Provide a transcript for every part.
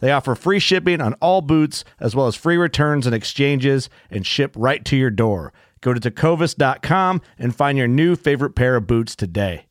They offer free shipping on all boots, as well as free returns and exchanges, and ship right to your door. Go to tecovas.com and find your new favorite pair of boots today.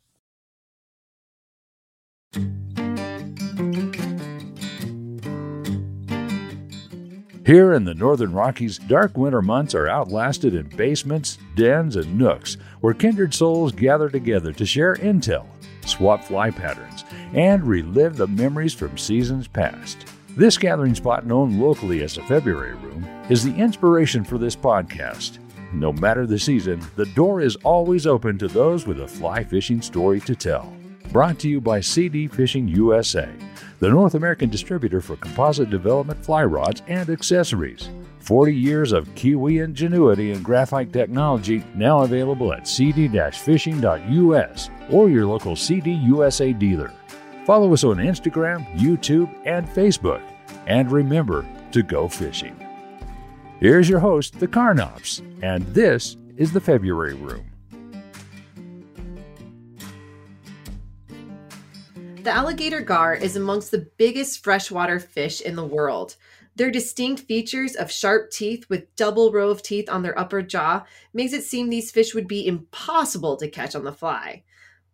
Here in the Northern Rockies, dark winter months are outlasted in basements, dens, and nooks where kindred souls gather together to share intel, swap fly patterns, and relive the memories from seasons past. This gathering spot, known locally as the February Room, is the inspiration for this podcast. No matter the season, the door is always open to those with a fly fishing story to tell. Brought to you by CD Fishing USA, the North American distributor for composite development fly rods and accessories. 40 years of Kiwi ingenuity and graphite technology now available at cd fishing.us or your local CD USA dealer. Follow us on Instagram, YouTube, and Facebook. And remember to go fishing. Here's your host, the Carnops, and this is the February Room. The alligator gar is amongst the biggest freshwater fish in the world. Their distinct features of sharp teeth with double row of teeth on their upper jaw makes it seem these fish would be impossible to catch on the fly.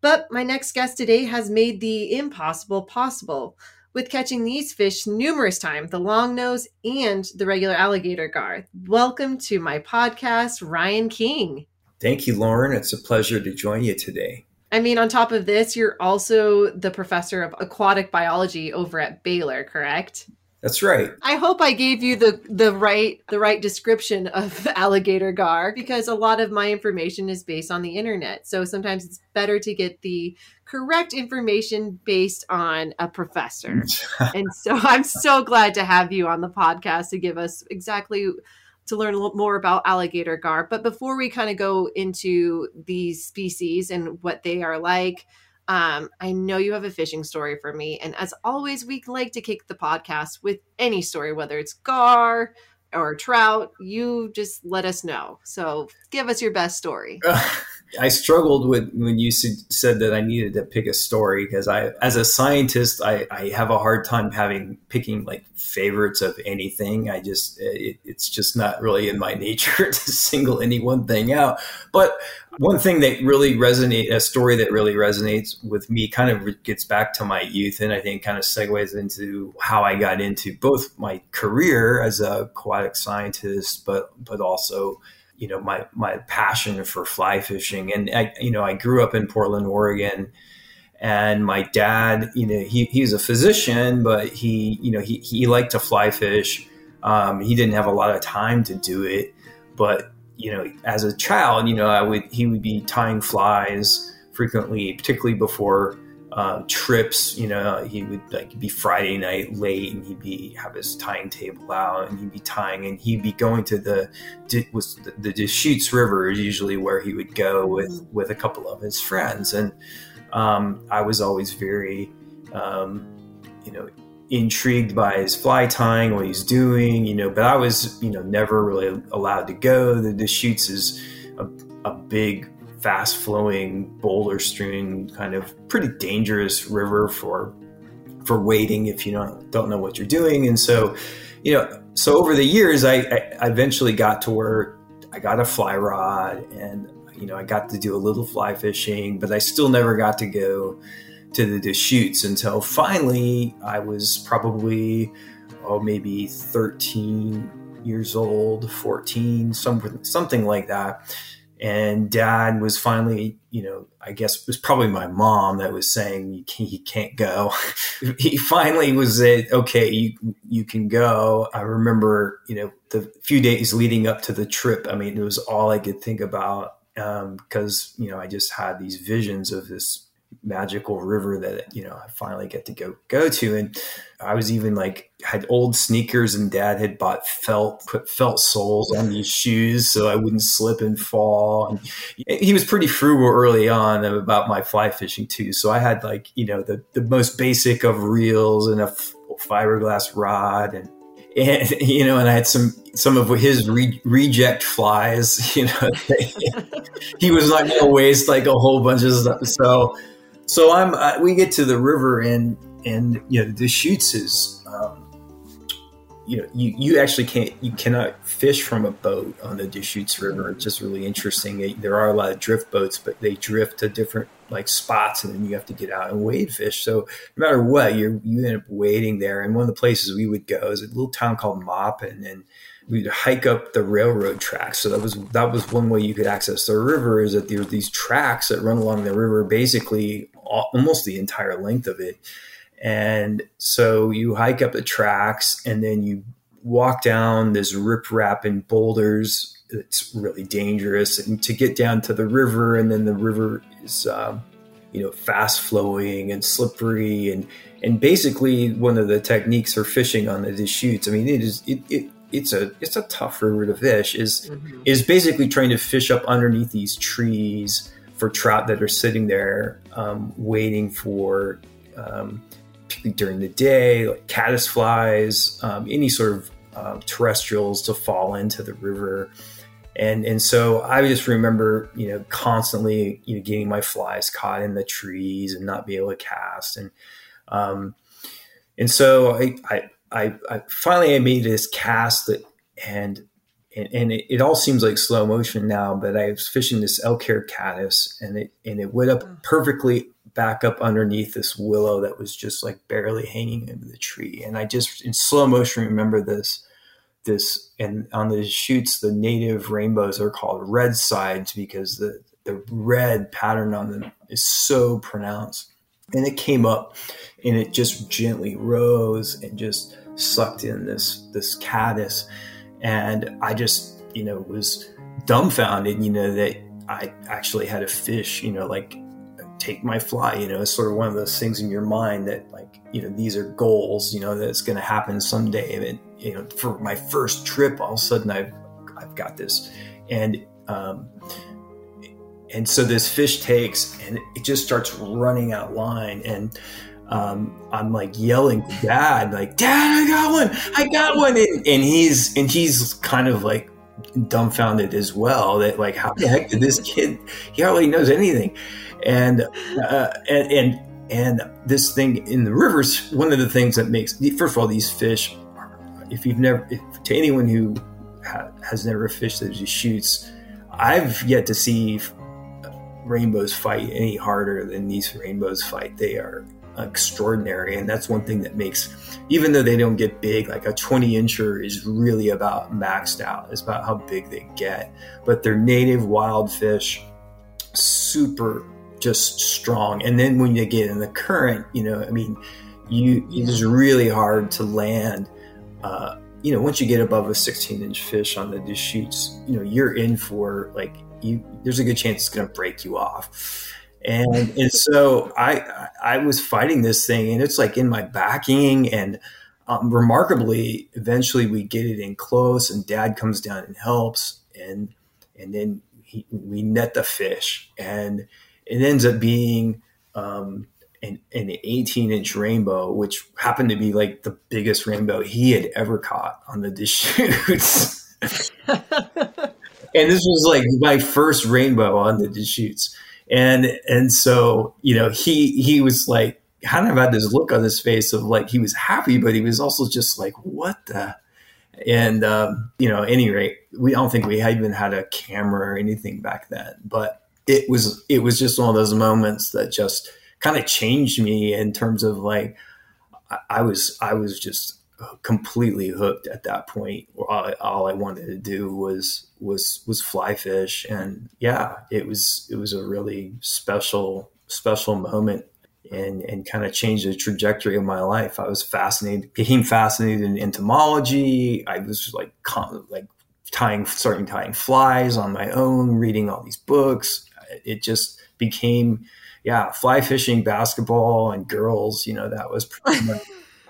But my next guest today has made the impossible possible with catching these fish numerous times the long nose and the regular alligator gar. Welcome to my podcast, Ryan King. Thank you, Lauren. It's a pleasure to join you today. I mean, on top of this, you're also the professor of aquatic biology over at Baylor, correct? That's right. I hope I gave you the the right the right description of alligator gar because a lot of my information is based on the internet. So sometimes it's better to get the correct information based on a professor. and so I'm so glad to have you on the podcast to give us exactly to learn a little more about alligator gar. But before we kind of go into these species and what they are like, um, I know you have a fishing story for me. And as always, we like to kick the podcast with any story, whether it's gar or trout. You just let us know. So give us your best story. I struggled with when you said that I needed to pick a story because I, as a scientist, I, I, have a hard time having picking like favorites of anything. I just eh, it, it's just not really in my nature to single any one thing out. But one thing that really resonates, a story that really resonates with me, kind of gets back to my youth, and I think kind of segues into how I got into both my career as a aquatic scientist, but but also you know my my passion for fly fishing. And I you know I grew up in Portland Oregon and my dad you know he he's a physician but he you know he he liked to fly fish. Um, he didn't have a lot of time to do it. But you know as a child you know I would he would be tying flies frequently particularly before uh, trips. You know, he would like be Friday night late, and he'd be have his tying table out, and he'd be tying, and he'd be going to the was the, the Deschutes River is usually where he would go with mm-hmm. with a couple of his friends, and um, I was always very, um, you know, intrigued by his fly tying, what he's doing, you know, but I was, you know, never really allowed to go. The Deschutes is a, a big, fast flowing, boulder strewn, kind of pretty dangerous river for for wading if you don't don't know what you're doing. And so, you know, so over the years, I, I eventually got to where I got a fly rod and you know I got to do a little fly fishing, but I still never got to go to the Deschutes until finally I was probably oh maybe 13 years old, 14, something something like that. And dad was finally, you know, I guess it was probably my mom that was saying he can't go. he finally was okay, you you can go. I remember, you know, the few days leading up to the trip. I mean, it was all I could think about because um, you know I just had these visions of this magical river that you know I finally get to go go to and I was even like had old sneakers and dad had bought felt put felt soles on these shoes so I wouldn't slip and fall. And he was pretty frugal early on about my fly fishing too. So I had like you know the the most basic of reels and a fiberglass rod and and you know and I had some some of his re- reject flies you know. He was not going to waste like a whole bunch of stuff. So so I'm uh, we get to the river and and you know the Deschutes is um, you know you, you actually can't you cannot fish from a boat on the Deschutes River. It's just really interesting. There are a lot of drift boats, but they drift to different like spots, and then you have to get out and wade fish. So no matter what, you you end up wading there. And one of the places we would go is a little town called Maupin, and we'd hike up the railroad tracks. So that was that was one way you could access the river is that there are these tracks that run along the river, basically almost the entire length of it. And so you hike up the tracks and then you walk down this riprap and boulders. It's really dangerous, and to get down to the river, and then the river is, um, you know, fast flowing and slippery, and and basically one of the techniques for fishing on the Deschutes. I mean, it is it, it it's a it's a tough river to fish is mm-hmm. is basically trying to fish up underneath these trees for trout that are sitting there um, waiting for um, during the day like caddis flies um, any sort of uh, terrestrials to fall into the river and and so I just remember you know constantly you know getting my flies caught in the trees and not be able to cast and um, and so I, I I, I finally I made this cast that and and, and it, it, all seems like slow motion now, but I was fishing this elk hair caddis and it and it went up mm. perfectly back up underneath this willow that was just like barely hanging into the tree. And I just in slow motion remember this this and on Deschutes the native rainbows are called red sides because the the red pattern on them is so pronounced. And it came up and it just gently rose and just sucked in this this caddis, and I just you know was dumbfounded, you know that I actually had a fish, you know, like take my fly, you know, it's sort of one of those things in your mind that like you know these are goals, you know, that's going to happen someday. And you know, for my first trip, all of a sudden I've I've got this, and um, and so this fish takes and it just starts running out line and um, I'm like yelling to dad, like, Dad, I got one, I got one. And, and he's and he's kind of like dumbfounded as well that like how the heck did this kid he hardly knows anything and uh, and and and this thing in the rivers one of the things that makes first of all these fish if you've never if, to anyone who ha, has never fished those shoots, i've yet to see rainbows fight any harder than these rainbows fight they are extraordinary. And that's one thing that makes, even though they don't get big, like a 20 incher is really about maxed out. It's about how big they get. But they're native wild fish, super just strong. And then when you get in the current, you know, I mean, you it is really hard to land. Uh, you know, once you get above a 16 inch fish on the Deschutes, you know, you're in for like you. There's a good chance it's going to break you off and and so I I was fighting this thing, and it's like in my backing, and um, remarkably, eventually we get it in close, and Dad comes down and helps, and and then he, we net the fish, and it ends up being um, an, an 18 inch rainbow, which happened to be like the biggest rainbow he had ever caught on the Deschutes. and this was like my first rainbow on the Deschutes. And and so, you know, he he was like kind of had this look on his face of like he was happy, but he was also just like, what the and um, you know, any rate, we I don't think we had even had a camera or anything back then, but it was it was just one of those moments that just kind of changed me in terms of like I, I was I was just completely hooked at that point. All, all, I wanted to do was was was fly fish, and yeah, it was it was a really special special moment and and kind of changed the trajectory of my life. I was fascinated, became fascinated in entomology. I was like like tying, starting tying flies on my own, reading all these books. It just became, yeah, fly fishing, basketball, and girls. You know, that was pretty much.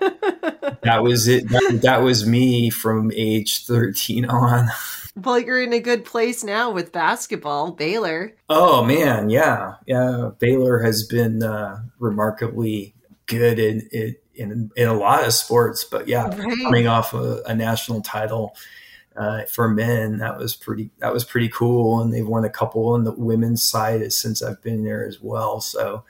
that was it. That, that was me from age 13 on. Well, you're in a good place now with basketball, Baylor. Oh man, yeah, yeah. Baylor has been uh, remarkably good in, in, in in a lot of sports, but yeah, right. coming off a, a national title uh, for men, that was pretty that was pretty cool. And they've won a couple on the women's side since I've been there as well. So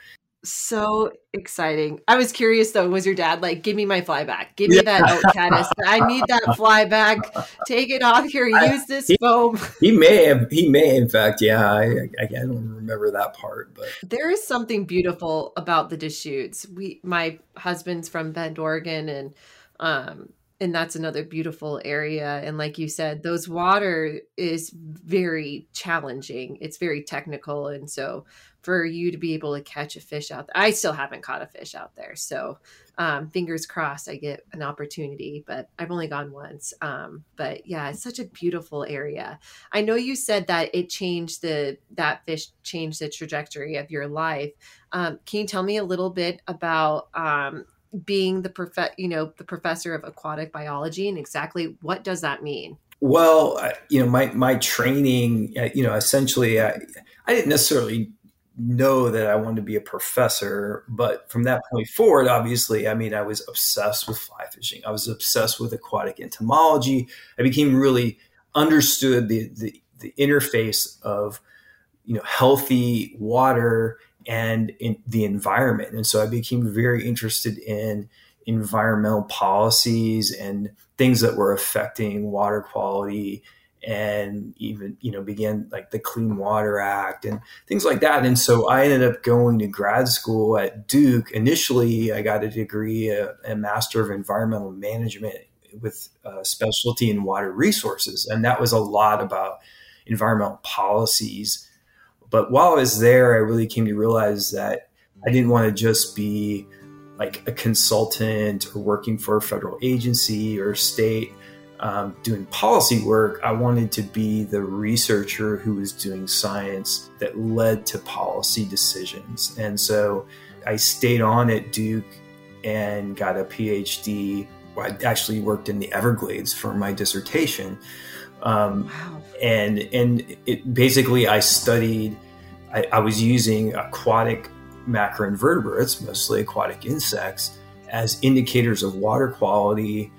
so exciting. I was curious though, was your dad like, give me my fly back? Give me yeah. that oat caddis. I need that fly back. Take it off here. Use this he, foam. He may have, he may, in fact, yeah, I, I, I, don't remember that part, but there is something beautiful about the Deschutes. We, my husband's from Bend, Oregon, and, um, and that's another beautiful area and like you said those water is very challenging it's very technical and so for you to be able to catch a fish out there. I still haven't caught a fish out there. So um, fingers crossed I get an opportunity, but I've only gone once. Um, but yeah, it's such a beautiful area. I know you said that it changed the, that fish changed the trajectory of your life. Um, can you tell me a little bit about um, being the prof- you know, the professor of aquatic biology and exactly what does that mean? Well, you know, my, my training, uh, you know, essentially I, I didn't necessarily know that I wanted to be a professor. But from that point forward, obviously, I mean, I was obsessed with fly fishing. I was obsessed with aquatic entomology. I became really understood the, the, the interface of, you know, healthy water and in the environment. And so I became very interested in environmental policies and things that were affecting water quality and even you know began like the clean water act and things like that. And so i ended up going to grad school at duke. Initially i got a degree a, a master of environmental management with a specialty in water resources. And that was a lot about environmental policies but while i was there i really came to realize that i didn't want to just be like a consultant or working for a federal agency or state um, doing policy work, I wanted to be the researcher who was doing science that led to policy decisions. And so I stayed on at Duke and got a PhD. I actually worked in the Everglades for my dissertation. Um, wow. And and it basically I studied. I, I was using aquatic macroinvertebrates, mostly aquatic insects, as indicators of water quality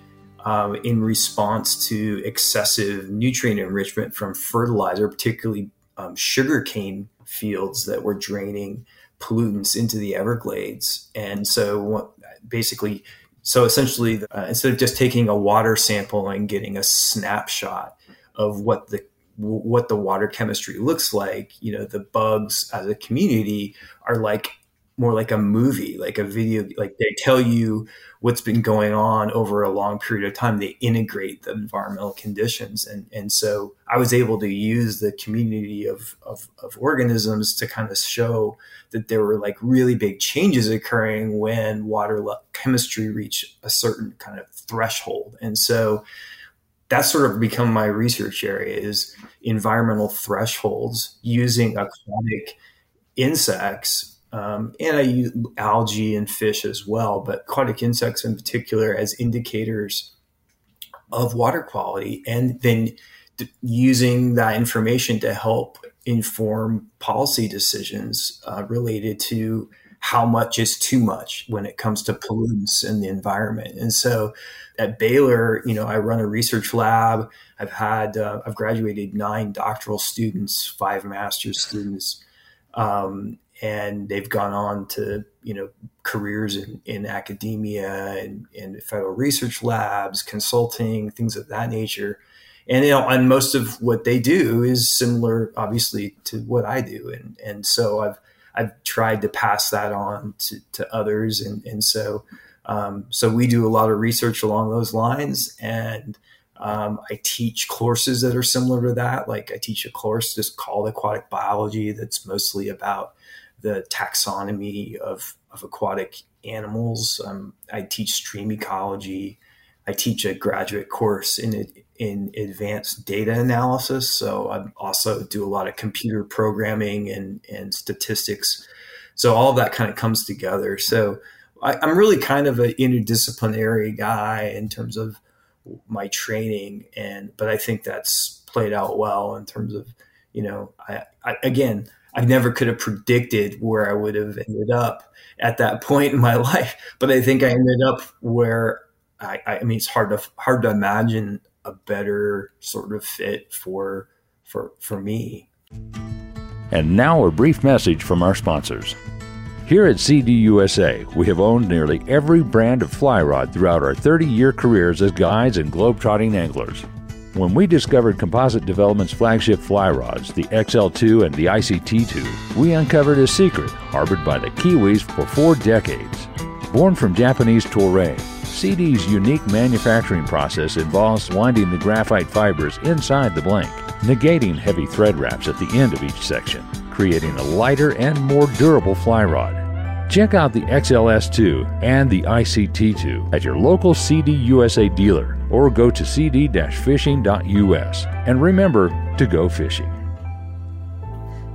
um, in response to excessive nutrient enrichment from fertilizer, particularly um, sugarcane fields that were draining pollutants into the Everglades. And so, what, basically, so essentially, uh, instead of just taking a water sample and getting a snapshot of what the what the water chemistry looks like, you know, the bugs as a community are like more like a movie, like a video, like they tell you what's been going on over a long period of time. They integrate the environmental conditions. And, and so I was able to use the community of, of, of organisms to kind of show that there were like really big changes occurring when water chemistry reached a certain kind of threshold. And so that's sort of become my research area is environmental thresholds using aquatic insects um, and I use algae and fish as well, but aquatic insects in particular as indicators of water quality, and then using that information to help inform policy decisions uh, related to how much is too much when it comes to pollutants in the environment. And so at Baylor, you know, I run a research lab. I've had, uh, I've graduated nine doctoral students, five master's students. Um, and they've gone on to you know careers in, in academia and in federal research labs consulting things of that nature and you know and most of what they do is similar obviously to what i do and and so i've i've tried to pass that on to, to others and and so um, so we do a lot of research along those lines and um, I teach courses that are similar to that. Like I teach a course just called aquatic biology that's mostly about the taxonomy of, of aquatic animals. Um, I teach stream ecology. I teach a graduate course in in advanced data analysis. So I also do a lot of computer programming and and statistics. So all that kind of comes together. So I, I'm really kind of an interdisciplinary guy in terms of my training, and but I think that's played out well in terms of you know I, I again I never could have predicted where I would have ended up at that point in my life. But I think I ended up where I, I mean, it's hard to hard to imagine a better sort of fit for for for me. And now a brief message from our sponsors. Here at CDUSA, we have owned nearly every brand of fly rod throughout our 30 year careers as guides and globe-trotting anglers. When we discovered Composite Development's flagship fly rods, the XL2 and the ICT2, we uncovered a secret harbored by the Kiwis for four decades. Born from Japanese Toray, CD's unique manufacturing process involves winding the graphite fibers inside the blank, negating heavy thread wraps at the end of each section, creating a lighter and more durable fly rod. Check out the XLS2 and the ICT2 at your local CD USA dealer or go to cd fishing.us. And remember to go fishing.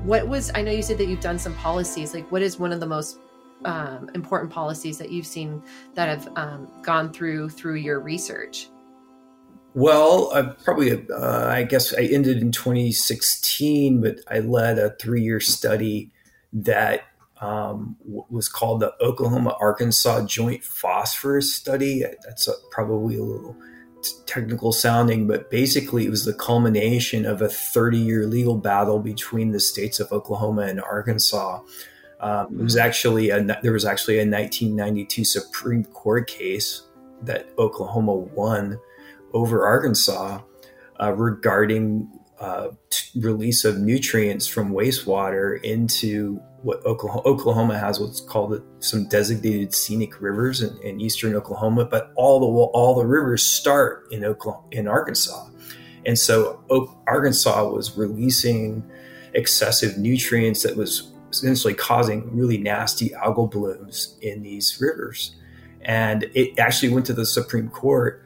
What was, I know you said that you've done some policies. Like, what is one of the most um, important policies that you've seen that have um, gone through through your research? Well, I probably, uh, I guess I ended in 2016, but I led a three year study that um, was called the Oklahoma Arkansas Joint Phosphorus Study. That's a, probably a little technical sounding, but basically it was the culmination of a 30 year legal battle between the states of Oklahoma and Arkansas. Um, it was actually a, there was actually a 1992 Supreme Court case that Oklahoma won over Arkansas uh, regarding uh, t- release of nutrients from wastewater into what Oklahoma, Oklahoma has what's called some designated scenic rivers in, in, eastern Oklahoma, but all the all the rivers start in Oklahoma, in Arkansas, and so Arkansas was releasing excessive nutrients that was essentially causing really nasty algal blooms in these rivers, and it actually went to the Supreme Court,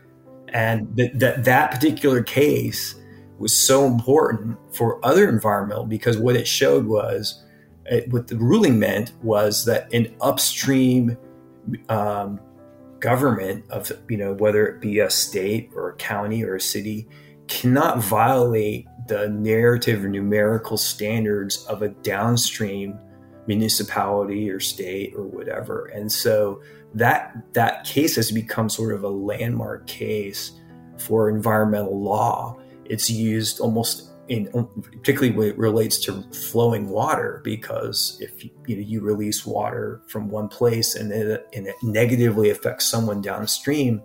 and that that, that particular case was so important for other environmental because what it showed was it, what the ruling meant was that an upstream um, government of you know whether it be a state or a county or a city cannot violate the narrative or numerical standards of a downstream municipality or state or whatever. And so that that case has become sort of a landmark case for environmental law. It's used almost in particularly when it relates to flowing water because if you, know, you release water from one place and it, and it negatively affects someone downstream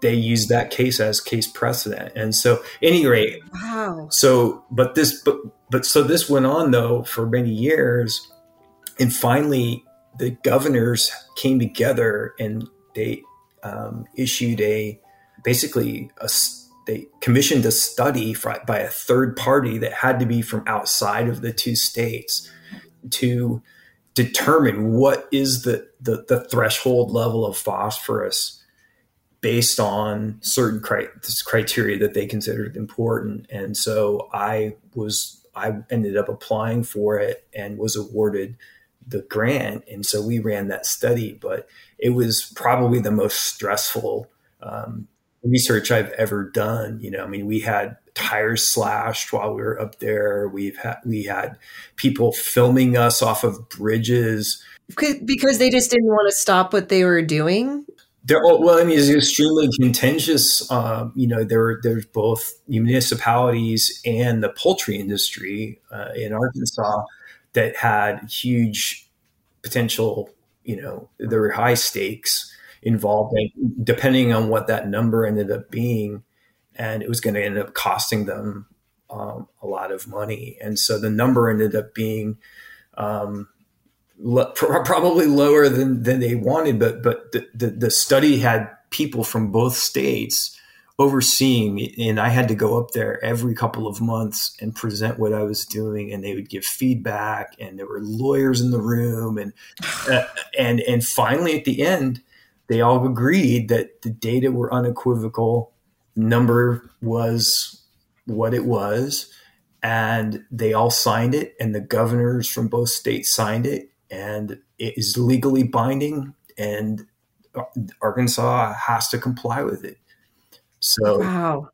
they use that case as case precedent. And so any rate wow. so but this but but so this went on though for many years and finally the governors came together and they um, issued a basically a they commissioned a study by a third party that had to be from outside of the two states to determine what is the, the, the threshold level of phosphorus based on certain cri- criteria that they considered important. And so I was I ended up applying for it and was awarded the grant. And so we ran that study, but it was probably the most stressful um, research I've ever done. You know, I mean, we had tires slashed while we were up there. We've had we had people filming us off of bridges because they just didn't want to stop what they were doing. There, well, I mean, it's extremely contentious. Um, you know, there there's both municipalities and the poultry industry uh, in Arkansas that had huge potential. You know, there were high stakes involved, depending on what that number ended up being, and it was going to end up costing them um, a lot of money. And so the number ended up being um, probably lower than than they wanted, but but the, the, the study had people from both states overseeing and I had to go up there every couple of months and present what I was doing and they would give feedback and there were lawyers in the room and uh, and and finally at the end they all agreed that the data were unequivocal number was what it was and they all signed it and the governors from both states signed it and it is legally binding, and Arkansas has to comply with it. So wow.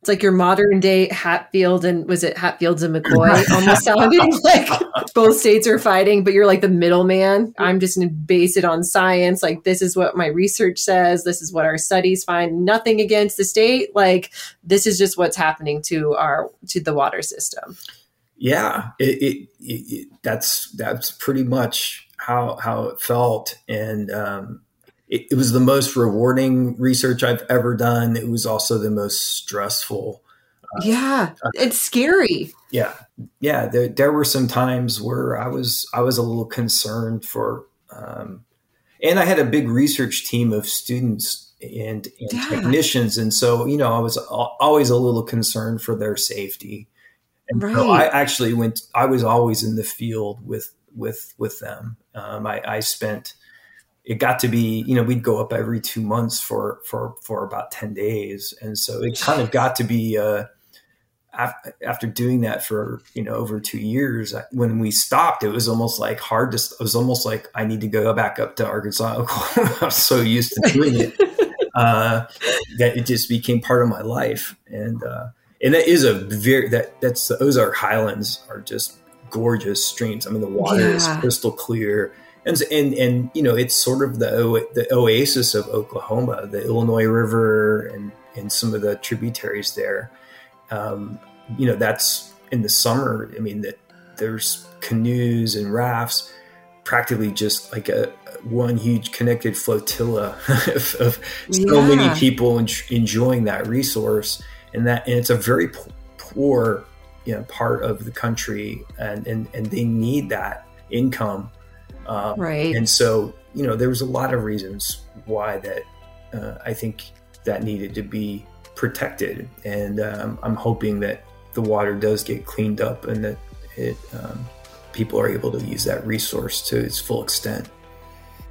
It's like your modern day Hatfield and was it Hatfields and McCoy almost sounding like both states are fighting, but you're like the middleman. I'm just going to base it on science. Like this is what my research says. This is what our studies find. Nothing against the state. Like this is just what's happening to our to the water system yeah, it, it, it, that's that's pretty much how how it felt, and um, it, was the most rewarding research I've ever done. It was also the most stressful. Uh, yeah, it's scary. Yeah, yeah. There, there were some times where I was I was a little concerned for, um, and I had a big research team of students and, and yeah. technicians, and so you know I was always a little concerned for their safety and right. so I actually went. I was always in the field with with with them. Um, I, I spent. It got to be, you know, we'd go up every two months for for for about ten days, and so it kind of got to be. Uh, after doing that for you know over two years, when we stopped, it was almost like hard to. It was almost like I need to go back up to Arkansas. I'm so used to doing it uh, that it just became part of my life, and uh, and that is a very that that's the Ozark Highlands are just gorgeous streams. I mean, the water yeah. is crystal clear, and and and you know it's sort of the the oasis of Oklahoma, the Illinois River, and and some of the tributaries there. Um, you know, that's in the summer. I mean, that there's canoes and rafts, practically just like a one huge connected flotilla of, of so yeah. many people en- enjoying that resource and that and it's a very poor you know part of the country and and, and they need that income um, right. and so you know there was a lot of reasons why that uh, i think that needed to be protected. And um, i'm hoping that the water does get cleaned up and that it um, people are able to use that resource to its full extent.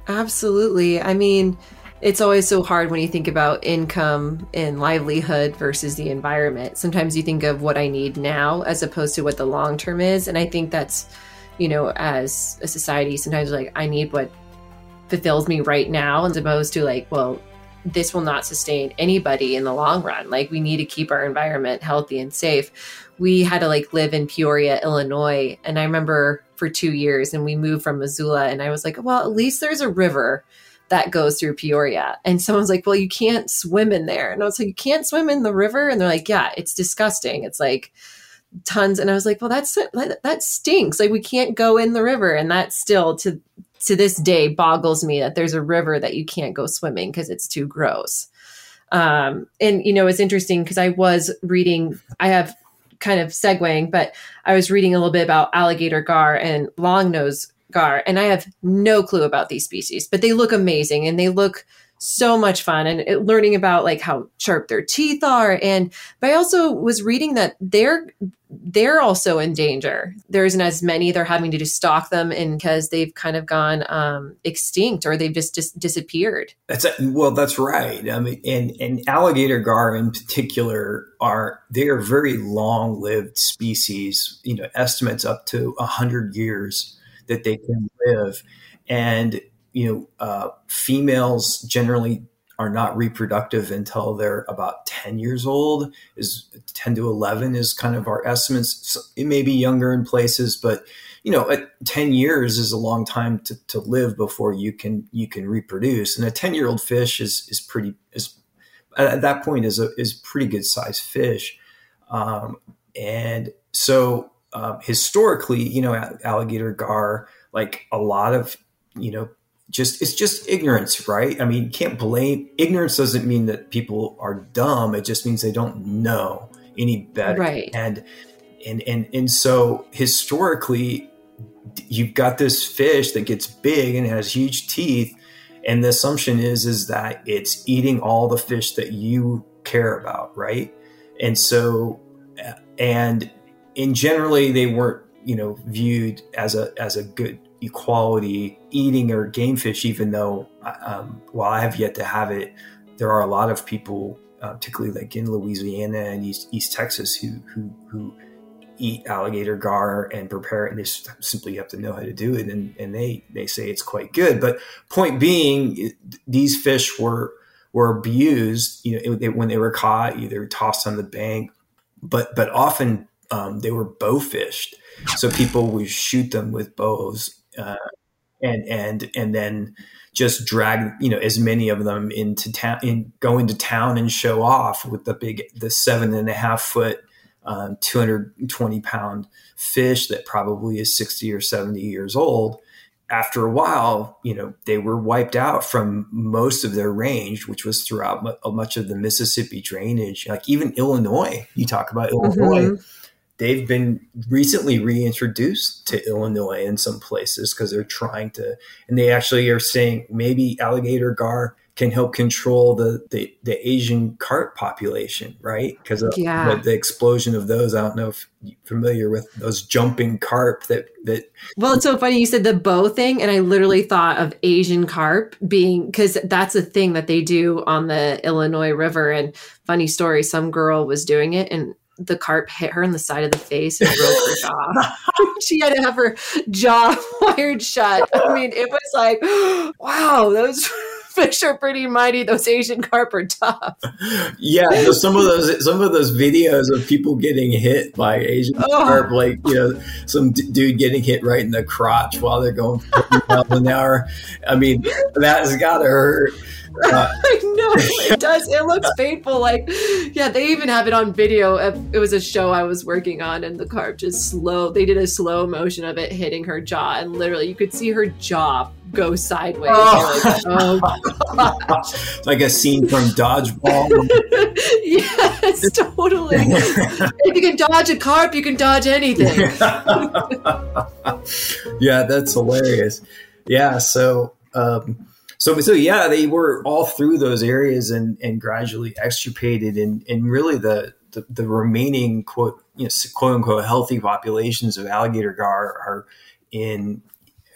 Absolutely. I mean it's always so hard when you think about income and livelihood versus the environment. Sometimes you think of what I need now as opposed to what the long term is. And I think that's, you know, as a society, sometimes like I need what fulfills me right now as opposed to like, well, this will not sustain anybody in the long run. Like we need to keep our environment healthy and safe. We had to like live in Peoria, Illinois. And I remember for two years and we moved from Missoula and I was like, well, at least there's a river that goes through Peoria. And someone's like, well, you can't swim in there. And I was like, you can't swim in the river? And they're like, yeah, it's disgusting. It's like tons. And I was like, well, that's, that, stinks. Like we can't go in the river. And that still to, to this day boggles me that there's a river that you can't go swimming because it's too gross. Um, and you know, it's interesting because I was reading, I have kind of segueing, but I was reading a little bit about alligator gar and long nose gar, and I have no clue about these species, but they look amazing and they look so much fun and it, learning about like how sharp their teeth are. And but i also was reading that they're they're also in danger. There isn't as many. They're having to just stock them and because they've kind of gone um, extinct or they've just, just disappeared. That's a, well that's right. I mean and and alligator gar in particular are they are very long lived species you know estimates up to 100 years that they can live. And, you know, uh, females generally are not reproductive until they're about 10 years old is 10 to 11 is kind of our estimates it may be younger in places but you know, at 10 years is a long time to, to live before you can you can reproduce. And a 10 year old fish is is pretty is at that point is a is pretty good sized fish. Um, and so um, historically, you know, alligator gar, like a lot of, you know, just it's just ignorance, right? I mean, you can't blame ignorance doesn't mean that people are dumb. It just means they don't know any better. Right. And and and and so historically you've got this fish that gets big and has huge teeth and the assumption is is that it's eating all the fish that you care about right and so and in generally they weren't you know viewed as a as a good equality eating or game fish even though um, while i have yet to have it there are a lot of people uh, particularly like in louisiana and east, east texas who who who eat alligator gar and prepare it and they simply have to know how to do it and, and they they say it's quite good. But point being these fish were were abused you know it, when they were caught either tossed on the bank but but often um, they were bow fished so people would shoot them with bows uh, and and and then just drag you know as many of them into town in go into town and show off with the big the seven and a half foot um, 220 pound fish that probably is 60 or 70 years old after a while, you know, they were wiped out from most of their range, which was throughout much of the Mississippi drainage. Like even Illinois, you talk about Illinois, mm-hmm. They've been recently reintroduced to Illinois in some places because they're trying to, and they actually are saying maybe alligator gar can help control the the, the Asian carp population, right? Because yeah. the, the, explosion of those. I don't know if you're familiar with those jumping carp that that. Well, it's so funny you said the bow thing, and I literally thought of Asian carp being because that's a thing that they do on the Illinois River. And funny story, some girl was doing it and. The carp hit her in the side of the face and broke her jaw. she had to have her jaw wired shut. I mean, it was like, wow, those fish are pretty mighty. Those Asian carp are tough. Yeah, so some of those some of those videos of people getting hit by Asian oh. carp, like you know, some d- dude getting hit right in the crotch while they're going 50 miles an hour. I mean, that's got to hurt. I know it does. It looks painful. Like, yeah, they even have it on video. It was a show I was working on, and the carp just slow. They did a slow motion of it hitting her jaw, and literally, you could see her jaw go sideways. Oh. Like, oh like a scene from Dodgeball. yes, totally. if you can dodge a carp, you can dodge anything. yeah, that's hilarious. Yeah, so. Um, so so yeah, they were all through those areas and and gradually extirpated, and and really the the, the remaining quote you know quote unquote healthy populations of alligator gar are in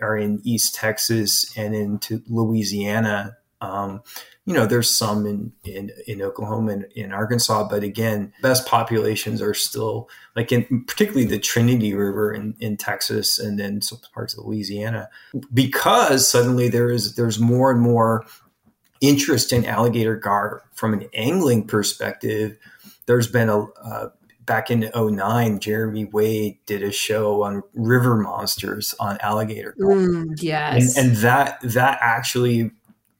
are in East Texas and into Louisiana. Um, you know, there's some in, in, in Oklahoma and in Arkansas, but again, best populations are still like in particularly the Trinity River in, in Texas and then some parts of Louisiana, because suddenly there is there's more and more interest in alligator gar from an angling perspective. There's been a, uh, back in 09 jeremy wade did a show on river monsters on alligator mm, yes. and, and, that that actually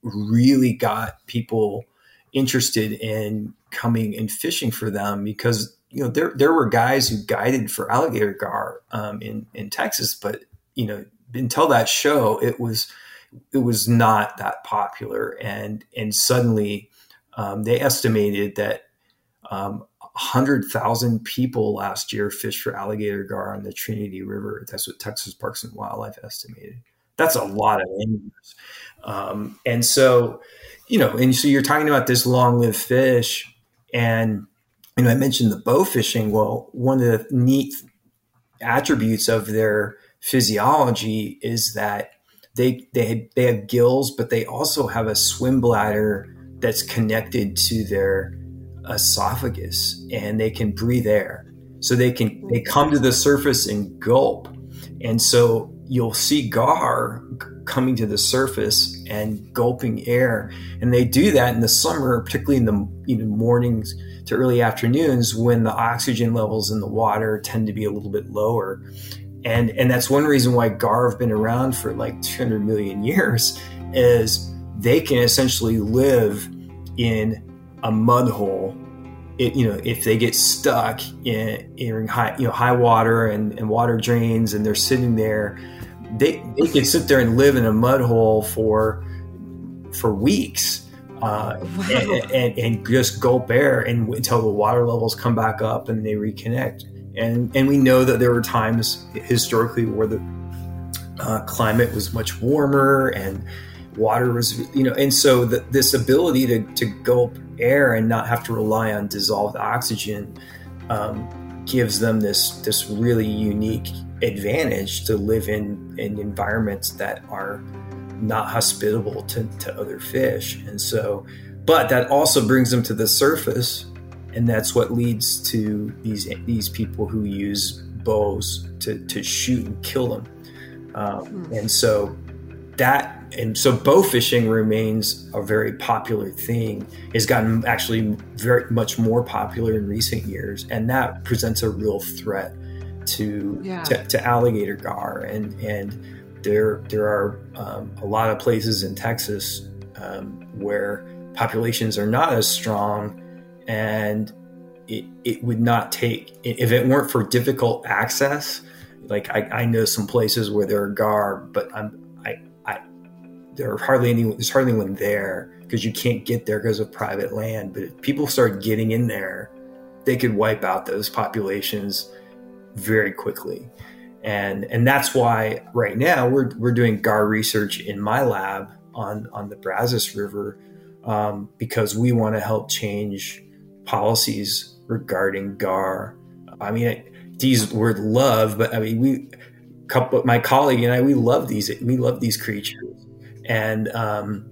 really got people interested in coming and fishing for them because you know there there were guys who guided for alligator gar um, in in Texas, but you know until that show it was it was not that popular and and suddenly um, they estimated that um, 100,000 people last year fished for alligator gar on the Trinity River. That's what Texas Parks and Wildlife estimated. That's a lot of animals. Um, and so, you know, and so you're talking about this long lived fish. And, you know, I mentioned the bow fishing. Well, one of the neat attributes of their physiology is that they, they, they have gills, but they also have a swim bladder that's connected to their esophagus and they can breathe air. So they can, they come to the surface and gulp And so you'll see gar coming to the surface and gulping air. And they do that in the summer, particularly in the you know, mornings to early afternoons when the oxygen levels in the water tend to be a little bit lower. And, and that's one reason why gar have been around for like 200 million years is they can essentially live in a mud hole it, you know, if they get stuck in, in high, you know, high water and, and water drains and they're sitting there, they, they can sit there and live in a mud hole for, for weeks. Uh, wow. and, and, and, just gulp air and until the water levels come back up and they reconnect. And, and we know that there were times historically where the uh, climate was much warmer and water was, you know, and so the, this ability to, to gulp air and not have to rely on dissolved oxygen um, gives them this this really unique advantage to live in in environments that are not hospitable to, to other fish. And so but that also brings them to the surface and that's what leads to these these people who use bows to, to shoot and kill them. Um, hmm. and so that and so bow fishing remains a very popular thing. Has gotten actually very much more popular in recent years and that presents a real threat to yeah. to, to, alligator gar and and there there are um, a lot of places in Texas um, where populations are not as strong and it, it would not take if it weren't for difficult access like I, I know some places where there are gar but I'm there are hardly any there's hardly anyone there because you can't get there because of private land but if people start getting in there they could wipe out those populations very quickly and and that's why right now we're we're doing gar research in my lab on on the Brazos River um, because we want to help change policies regarding gar. I mean, these word love, but I mean we couple my colleague and I we love these we love these creatures and um,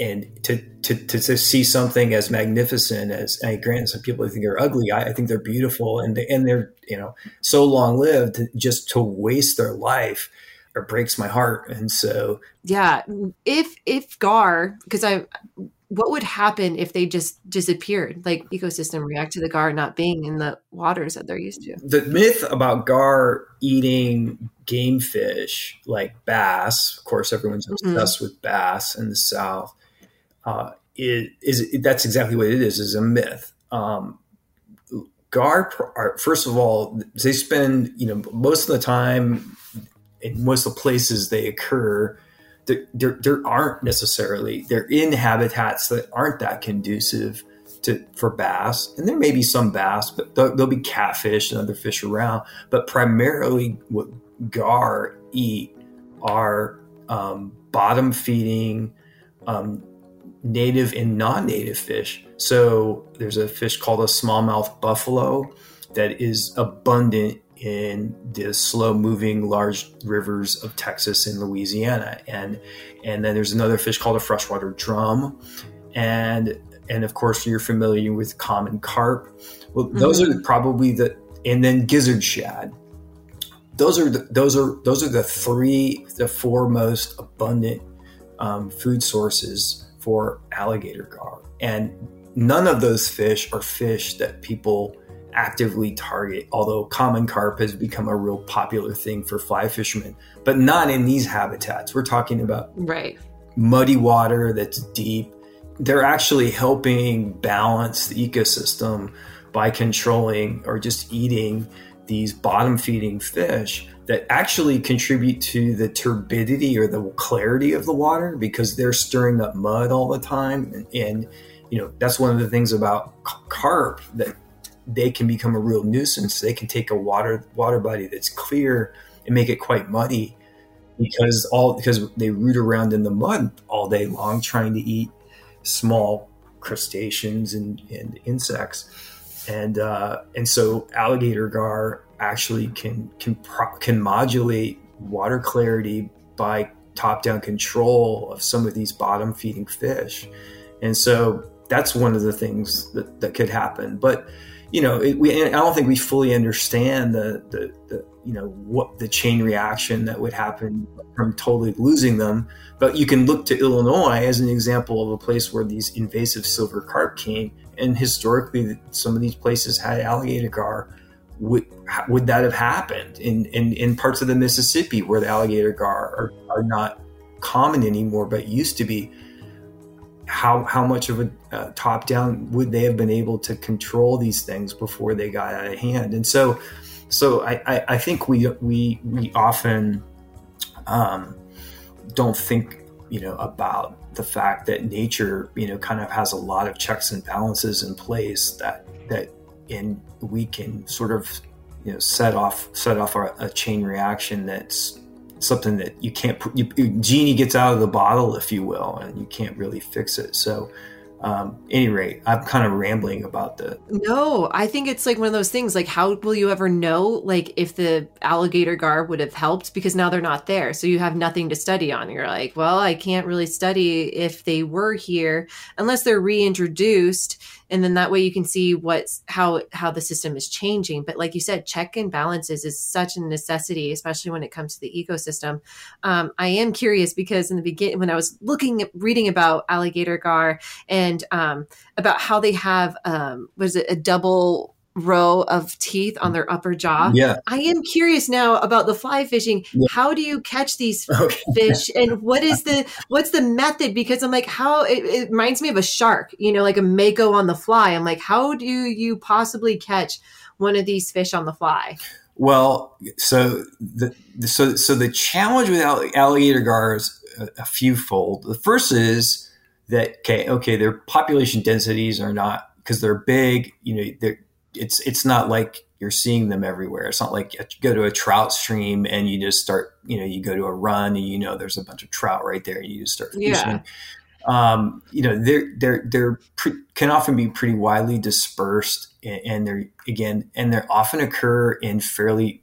and to, to, to, see something as magnificent as I grant some people think they're ugly. I, I, think they're beautiful and they, and they're you know so long lived. Just to waste their life it breaks my heart. And so yeah, if if Gar because I what would happen if they just disappeared like ecosystem react to the gar not being in the waters that they're used to the myth about gar eating game fish like bass of course everyone's mm-hmm. obsessed mm-hmm. with bass in the south uh, it, is that's exactly what it is is a myth um, gar are, first of all they spend you know most of the time in most of the places they occur there, there, aren't necessarily they're in habitats that aren't that conducive to for bass. And there may be some bass but there'll, there'll, be catfish and other fish around. But primarily what gar eat are um, bottom feeding um, native and non-native fish. So there's a fish called a smallmouth buffalo that is abundant in the slow moving large rivers of Texas and Louisiana. And and then there's another fish called a freshwater drum. And and of course you're familiar with common carp. Well, those mm-hmm. are probably the and then gizzard shad. Those are the, those are those are the three the four most abundant um, food sources for alligator gar. And none of those fish are fish that people actively target, although common carp has become a real popular thing for fly fishermen, but not in these habitats. We're talking about right muddy water that's deep. They're actually helping balance the ecosystem by controlling or just eating these bottom feeding fish that actually contribute to the turbidity or the clarity of the water because they're stirring up mud all the time and, and you know that's one of the things about carp that they can become a real nuisance. They can take a water water body that's clear and make it quite muddy because all because they root around in the mud all day long trying to eat small crustaceans and, and insects. And uh, and so alligator gar actually can can pro- can modulate water clarity by top down control of some of these bottom feeding fish. And so that's one of the things that, that could happen. But you know, it, we, I don't think we fully understand the, the, the, you know, what the chain reaction that would happen from totally losing them. But you can look to Illinois as an example of a place where these invasive silver carp came. And historically, some of these places had alligator gar. Would, would that have happened in, in, in parts of the Mississippi where the alligator gar are, are not common anymore, but used to be? How how much of a uh, top down would they have been able to control these things before they got out of hand? And so so I, I, I think we we we often um, don't think you know about the fact that nature you know kind of has a lot of checks and balances in place that that and we can sort of you know set off set off a, a chain reaction that's something that you can't put, you, genie gets out of the bottle, if you will, and you can't really fix it. So, um, any rate, I'm kind of rambling about the. No, I think it's like one of those things. Like, how will you ever know, like, if the alligator gar would have helped because now they're not there, so you have nothing to study on. You're like, well, I can't really study if they were here unless they're reintroduced and then that way you can see what's how how the system is changing. But like you said check and balances is such a necessity especially when it comes to the ecosystem. Um, i am curious because in the beginning when i was looking at reading about alligator gar and um, about how they have um, was it a double row of teeth on their upper jaw. Yeah. I am curious now about the fly fishing. Yeah. How do you catch these okay. fish and what is the what's the method because I'm like how it, it, reminds me of a shark, you know, like a mako on the fly. I'm like how do you possibly catch one of these fish on the fly? Well, so the so so the challenge with alligator gar is a, a few fold. The first is that okay, okay, their population densities are not because they're big, you know, they're it's it's not like you're seeing them everywhere. It's not like you go to a trout stream and you just start, you know, you go to a run and you know there's a bunch of trout right there and you just start fishing. Yeah. Um, you know, they're they're they're pre- can often be pretty widely dispersed and, and they're again and they often occur in fairly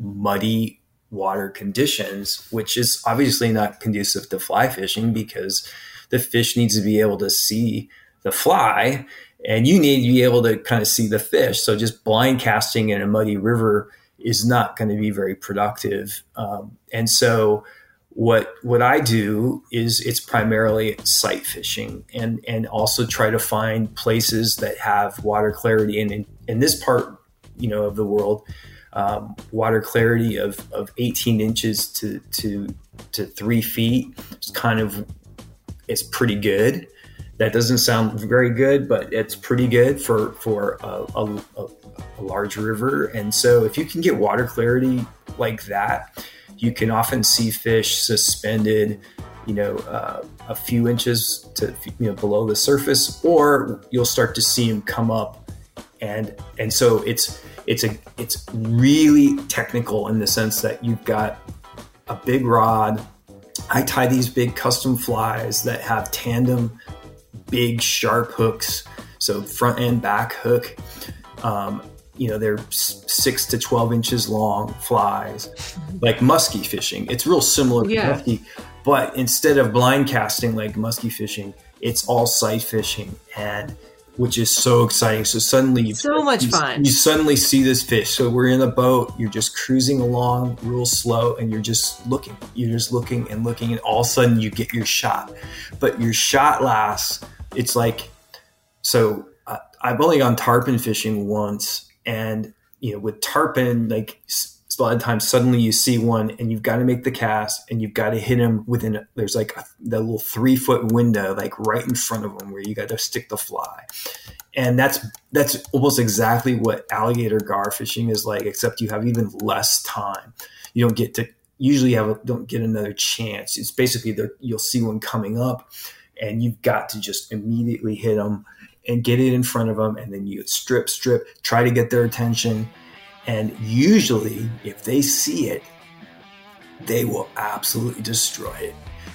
muddy water conditions, which is obviously not conducive to fly fishing because the fish needs to be able to see the fly and you need to be able to kind of see the fish. So just blind casting in a muddy river is not going to be very productive. Um, and so what what I do is it's primarily sight fishing and and also try to find places that have water clarity. And in, in this part, you know, of the world, um, water clarity of, of 18 inches to to to three feet is kind of it's pretty good. That doesn't sound very good, but it's pretty good for for a, a, a large river. And so, if you can get water clarity like that, you can often see fish suspended, you know, uh, a few inches to you know below the surface, or you'll start to see them come up, and and so it's it's a it's really technical in the sense that you've got a big rod. I tie these big custom flies that have tandem big sharp hooks, so front and back hook. Um, you know, they're six to 12 inches long flies, like musky fishing. It's real similar yeah. to musky, but instead of blind casting like musky fishing, it's all sight fishing. And which is so exciting. So suddenly, you, so much you, fun. You suddenly see this fish. So we're in a boat. You're just cruising along, real slow, and you're just looking. You're just looking and looking, and all of a sudden you get your shot. But your shot lasts. It's like so. Uh, I've only gone tarpon fishing once, and you know, with tarpon, like a lot of times suddenly you see one and you've got to make the cast and you've got to hit him within there's like a, the little three foot window like right in front of him where you got to stick the fly. And that's that's almost exactly what alligator gar fishing is like except you have even less time. You don't get to usually have a, don't get another chance. It's basically you'll see one coming up and you've got to just immediately hit them and get it in front of them and then you strip strip try to get their attention and usually, if they see it, they will absolutely destroy it.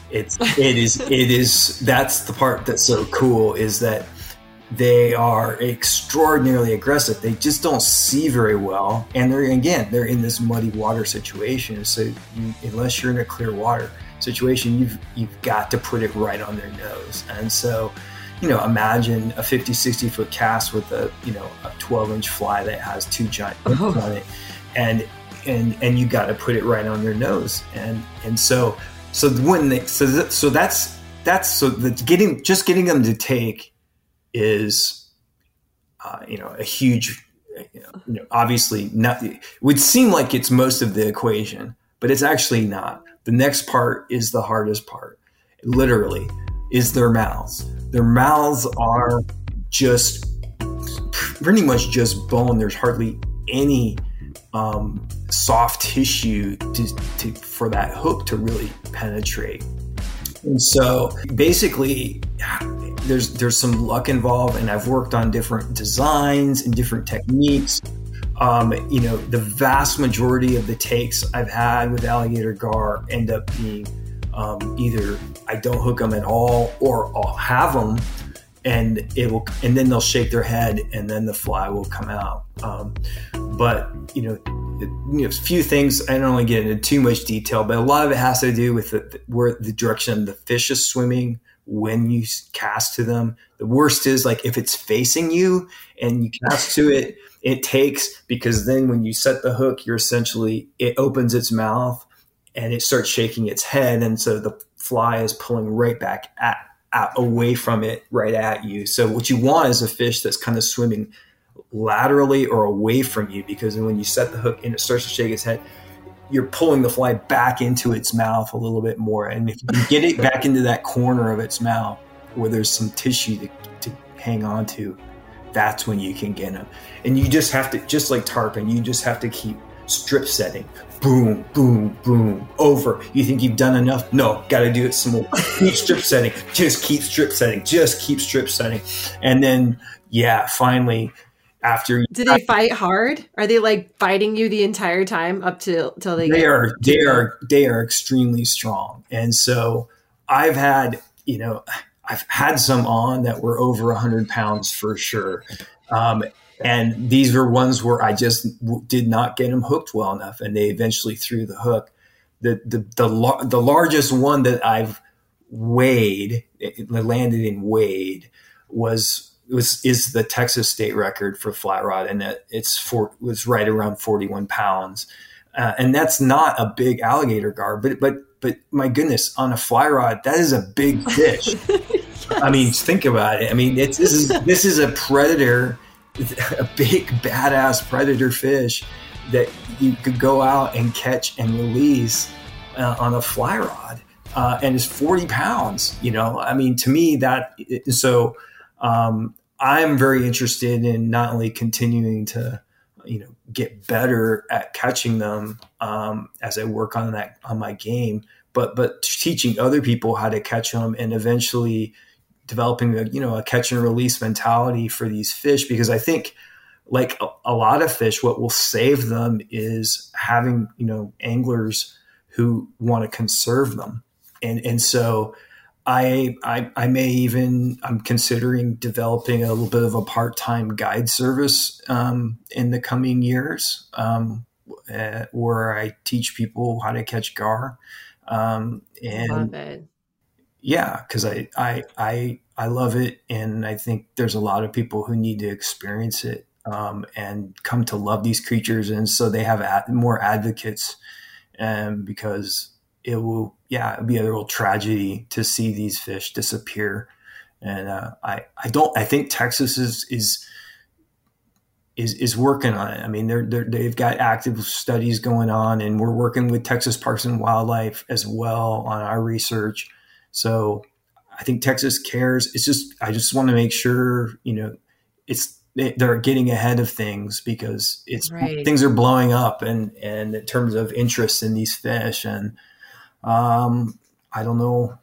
It's it is it is that's the part that's so cool is that they are extraordinarily aggressive. They just don't see very well, and they're again they're in this muddy water situation. So you, unless you're in a clear water situation, you've you've got to put it right on their nose. And so you know, imagine a 50, 60 foot cast with a, you know, a 12 inch fly that has two giant oh. on it. And, and, and you got to put it right on their nose. And, and so, so when they, so, so that's, that's so that getting, just getting them to take is, uh, you know, a huge, you know, obviously not, it would seem like it's most of the equation, but it's actually not. The next part is the hardest part, literally is their mouths. Their mouths are just pretty much just bone. There's hardly any um, soft tissue to, to, for that hook to really penetrate. And so basically, there's there's some luck involved, and I've worked on different designs and different techniques. Um, you know, the vast majority of the takes I've had with alligator gar end up being um, either I don't hook them at all, or I'll have them, and it will, and then they'll shake their head, and then the fly will come out. Um, but you know, it, you know, a few things. I don't want to get into too much detail, but a lot of it has to do with the, where the direction the fish is swimming when you cast to them. The worst is like if it's facing you and you cast to it, it takes because then when you set the hook, you're essentially it opens its mouth and it starts shaking its head, and so the fly is pulling right back at, at, away from it, right at you. So what you want is a fish that's kind of swimming laterally or away from you, because when you set the hook and it starts to shake its head, you're pulling the fly back into its mouth a little bit more, and if you get it back into that corner of its mouth where there's some tissue to, to hang on to, that's when you can get them. And you just have to, just like tarpon, you just have to keep strip setting, boom, boom, boom, over. You think you've done enough? No, got to do it some more. keep strip setting. Just keep strip setting. Just keep strip setting. And then, yeah, finally, after do they fight hard? Are they like fighting you the entire time up to till they? They are. They are. They are extremely strong. And so I've had, you know, I've had some on that were over hundred pounds for sure. Um, and these were ones where I just w- did not get them hooked well enough, and they eventually threw the hook. The the the, the largest one that I've weighed, it landed in weighed, was was is the Texas state record for fly rod, and it, it's for was right around forty one pounds, uh, and that's not a big alligator gar, but but but my goodness, on a fly rod, that is a big fish. yes. I mean, think about it. I mean, it's this is this is a predator a big badass predator fish that you could go out and catch and release uh, on a fly rod uh, and is 40 pounds you know i mean to me that so um, i'm very interested in not only continuing to you know get better at catching them um, as i work on that on my game but but teaching other people how to catch them and eventually developing a you know a catch and release mentality for these fish because I think like a, a, lot of fish, what will save them is having you know anglers who want to conserve them, and and so I, I I may even I'm considering developing a little bit of a part time guide service um, in the coming years, um, uh, where I teach people how to catch gar, um, and yeah, because I, I I I love it, and I think there's a lot of people who need to experience it um, and come to love these creatures, and so they have ad- more advocates, and um, because it will yeah it'll be a real tragedy to see these fish disappear, and uh, I I don't I think Texas is is is is working on it. I mean, they're, they're they've got active studies going on, and we're working with Texas Parks and Wildlife as well on our research so I think Texas cares. It's just I just want to make sure you know it's they're getting ahead of things because it's right. things are blowing up and and in terms of interest in these fish and um, I don't know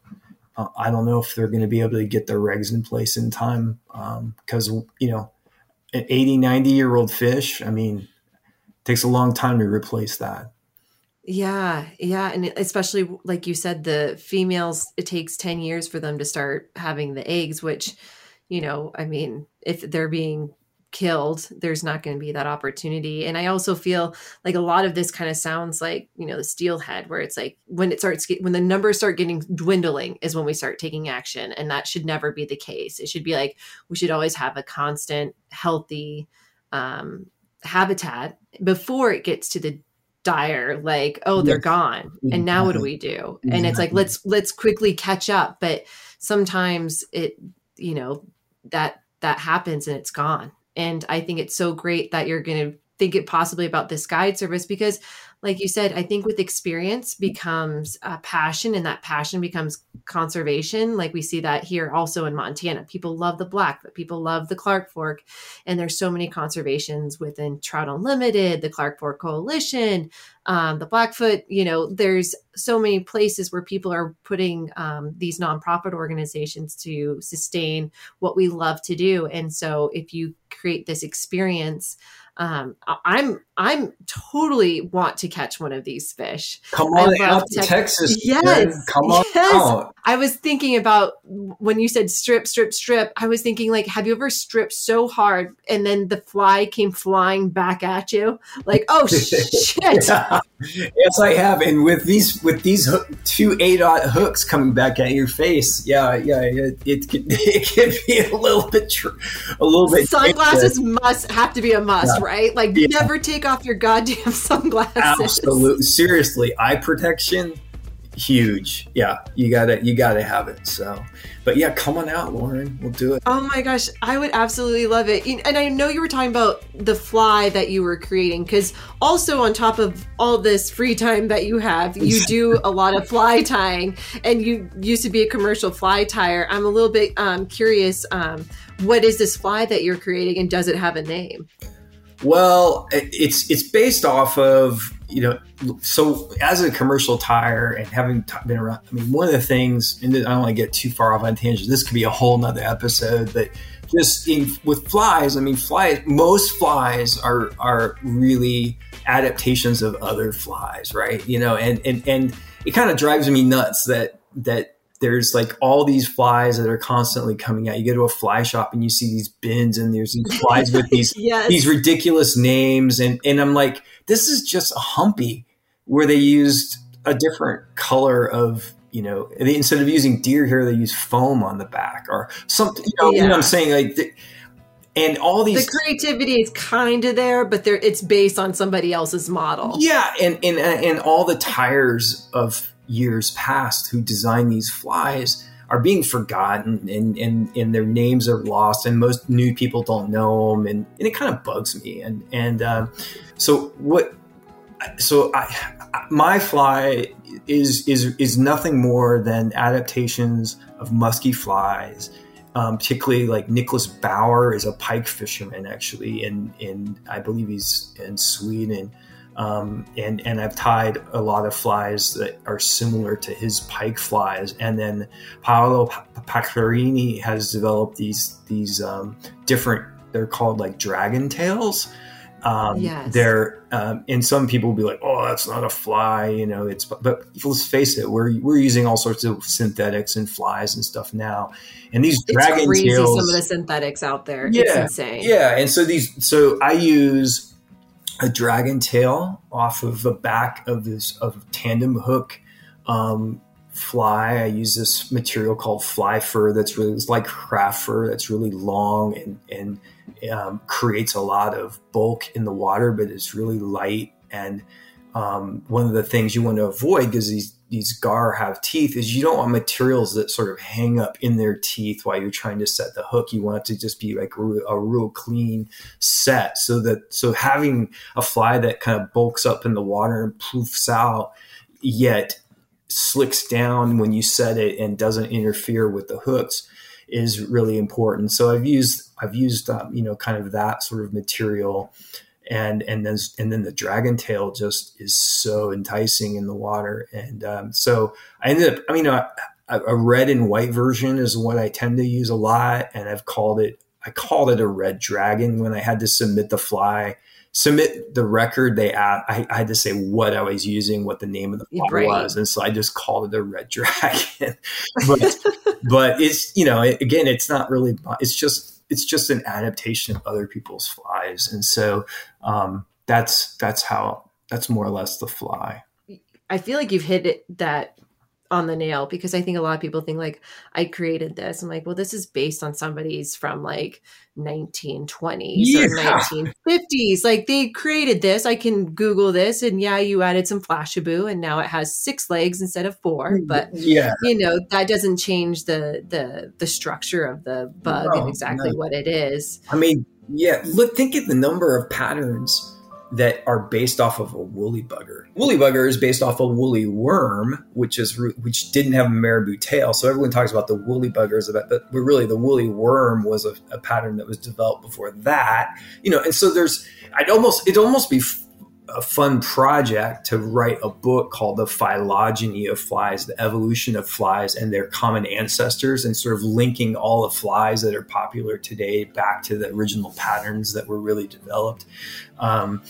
uh, I don't know if they're going to be able to get their regs in place in time because um, you know an 80 90 year old fish I mean takes a long time to replace that. Yeah, yeah, and especially like you said, the females it takes ten years for them to start having the eggs, which, you know, I mean, if they're being killed there's not going to be that opportunity. And i also feel like a lot of this kind of sounds like you know the steelhead where it's like when it starts when the numbers start getting dwindling is when we start taking action and that should never be the case. It should be like we should always have a constant healthy um, habitat before it gets to the dire like oh they're yes. gone. And now what do we do? And it's like let's let's quickly catch up. But sometimes it you know that that happens and it's gone and I think it's so great that you're going to think it possibly about this guide service because like you said, I think with experience becomes a passion, and that passion becomes conservation. Like we see that here also in Montana. People love the black, but people love the Clark Fork. And there's so many conservations within Trout Unlimited, the Clark Fork Coalition, um, the Blackfoot. You know, there's so many places where people are putting um, these nonprofit organizations to sustain what we love to do. And so if you create this experience, um, I'm I'm totally want to catch one of these fish. Come on out to Texas. Yes, come on yes. out. I was thinking about when you said strip, strip, strip. I was thinking like, have you ever stripped so hard and then the fly came flying back at you? Like, oh shit! yeah. Yes, I have. And with these with these hook, two eight aught hooks coming back at your face, yeah, yeah, it, it can it can be a little bit tr- a little bit. Sunglasses must have to be a must. Yeah right? Like, yeah. never take off your goddamn sunglasses. Absolutely. Seriously, eye protection, huge. Yeah, you gotta you gotta have it. So, but yeah, come on out, Lauren. We'll do it. Oh my gosh, I would absolutely love it. And I know you were talking about the fly that you were creating because also on top of all this free time that you have, you do a lot of fly tying, and you used to be a commercial fly tyer. I'm a little bit um, curious. Um, what is this fly that you're creating, and does it have a name? Well, it's it's based off of you know, so as a commercial tyer and having been around, I mean, one of the things, and I don't want to get too far off on tangent. This could be a whole nother episode, but just in, with flies, I mean, flies. Most flies are are really adaptations of other flies, right? You know, and and and it kind of drives me nuts that that there's like all these flies that are constantly coming out. You go to a fly shop and you see these bins and there's these flies with these yes. these ridiculous names and and I'm like this is just a humpy where they used a different color of you know they, instead of using deer here they use foam on the back or something you know, yeah. you know what I'm saying like and all these the creativity is kind of there but there it's based on somebody else's model yeah and and and all the tyers of years past who designed these flies are being forgotten and, and, and their names are lost and most new people don't know them and, and it kind of bugs me. And and uh, so what so I, my fly is is is nothing more than adaptations of musky flies. Um, particularly like Nicholas Bauer is a pike fisherman actually in in I believe he's in Sweden um, and and I've tied a lot of flies that are similar to his pike flies. And then Paolo Pacchiarini has developed these these um, different. They're called like dragon tails. Um, yes. They're um, and some people will be like, "Oh, that's not a fly," you know. It's but, let's face it, we're we're using all sorts of synthetics and flies and stuff now, and these it's dragon crazy, tails. Some of the synthetics out there, yeah, it's insane. Yeah, and so these, so I use a dragon tail off of the back of this of tandem hook um, fly. I use this material called fly fur that's really it's like craft fur that's really long and and um, creates a lot of bulk in the water, but it's really light. And um, one of the things you want to avoid because these these gar have teeth is you don't want materials that sort of hang up in their teeth while you're trying to set the hook. You want it to just be like a, real clean set so that, so having a fly that kind of bulks up in the water and poofs out, yet slicks down when you set it and doesn't interfere with the hooks is really important. So I've used, I've used, um, you know, kind of that sort of material and and then and then the dragon tail just is so enticing in the water. And um, so i ended up i mean a, a, red and white version is what i tend to use a lot. And i've called it i called it a red dragon when i had to submit the fly submit the record they asked, I, I, had to say what i was using what the name of the fly right. was. And so i just called it a red dragon. But but it's you know again it's not really it's just it's just an adaptation of other people's flies, and so um, that's that's how that's more or less the fly. I feel like you've hit it that on the nail because I think a lot of people think like I created this. I'm like, well, this is based on somebody's from like 1920s yeah. or 1950s. Like they created this. I can Google this, and yeah, you added some flashabou, and now it has six legs instead of four. Mm, but yeah, you know that doesn't change the the the structure of the bug no, and exactly no. what it is. I mean, yeah. Look, think of the number of patterns that are based off of a woolly bugger. Woolly bugger is based off a woolly worm, which is which didn't have a marabou tail. So everyone talks about the woolly buggers, but really the woolly worm was a, a pattern that was developed before that. You know, and so there's I'd almost it'd almost be a fun project to write a book called The Phylogeny of Flies, the evolution of flies and their common ancestors, and sort of linking all the flies that are popular today back to the original patterns that were really developed. Um,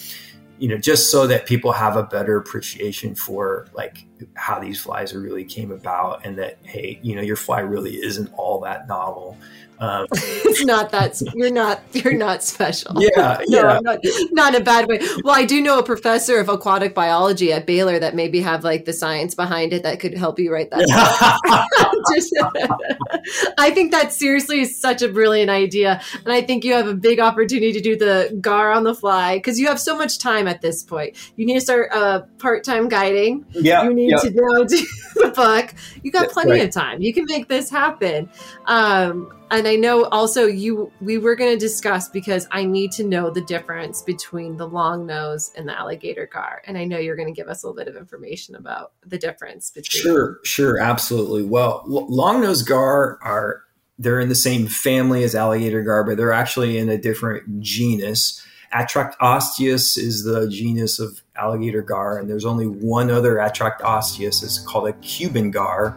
you know, just so that people have a better appreciation for like how these flies really came about and that, hey, you know, your fly really isn't all that novel. Um, it's not that you're not you're not special. Yeah, no, yeah. Not, not in a bad way. Well, I do know a professor of aquatic biology at Baylor that maybe have like the science behind it that could help you write that. I think that seriously is such a brilliant idea, and I think you have a big opportunity to do the gar on the fly because you have so much time at this point. You need to start uh, part time guiding. Yeah, you need yeah. to know the book. You got plenty right. of time. You can make this happen. Um, and I know also you we were going to discuss because I need to know the difference between the long nose and the alligator gar, and I know you're going to give us a little bit of information about the difference between. Sure, sure, absolutely. Well, long nose gar are they're in the same family as alligator gar, but they're actually in a different genus. Atractosteus is the genus of alligator gar, and there's only one other Atractosteus. It's called a Cuban gar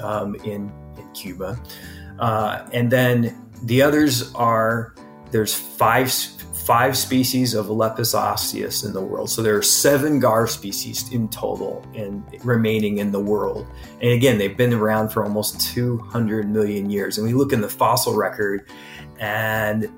um, in in Cuba. Uh, and then the others are there's five five species of Lepisosteus in the world. So there are seven gar species in total and remaining in the world. And again, they've been around for almost 200 million years. And we look in the fossil record and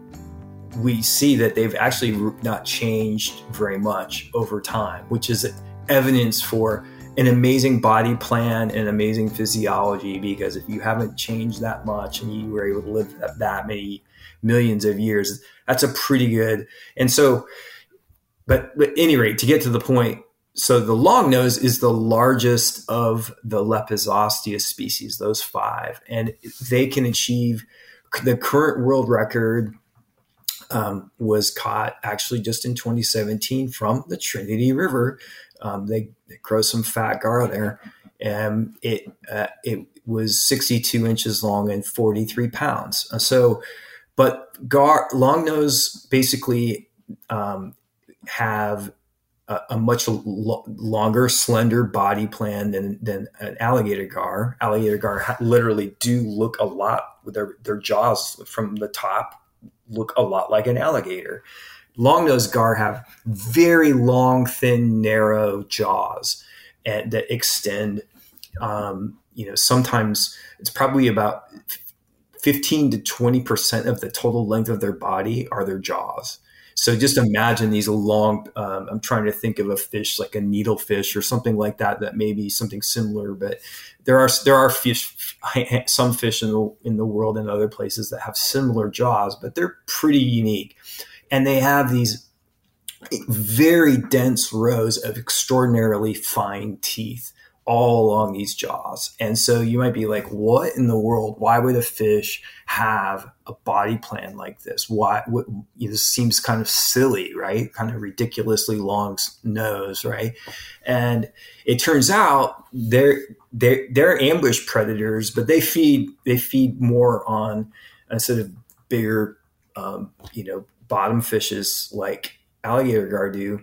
we see that they've actually not changed very much over time, which is evidence for an amazing body plan and amazing physiology because if you haven't changed that much and you were able to live that, many millions of years, that's a pretty good. And so, but, but at any rate, to get to the point, so the long nose is the largest of the Lepisosteus species, those five, and they can achieve the current world record um, was caught actually just in 2017 from the Trinity River um, they, they, grow some fat gar there, and it uh, it was 62 inches long and 43 pounds. Uh, so, but gar long nose basically um, have a, a much lo- longer, slender body plan than than an alligator gar. Alligator gar ha- literally do look a lot. Their their jaws from the top look a lot like an alligator long-nosed gar have very long, thin, narrow jaws and that extend. Um, you know, sometimes it's probably about 15 to 20 percent of the total length of their body are their jaws. So just imagine these long. Um, I'm trying to think of a fish like a needlefish or something like that. That may be something similar, but there are there are fish, some fish in the in the world and other places that have similar jaws, but they're pretty unique and they have these very dense rows of extraordinarily fine teeth all along these jaws. And so you might be like, what in the world? Why would a fish have a body plan like this? Why? What, you know, this seems kind of silly, right? Kind of ridiculously long nose, right? And it turns out they're they're they're ambush predators, but they feed they feed more on a sort of bigger, um, you know, bottom fishes like alligator gar do,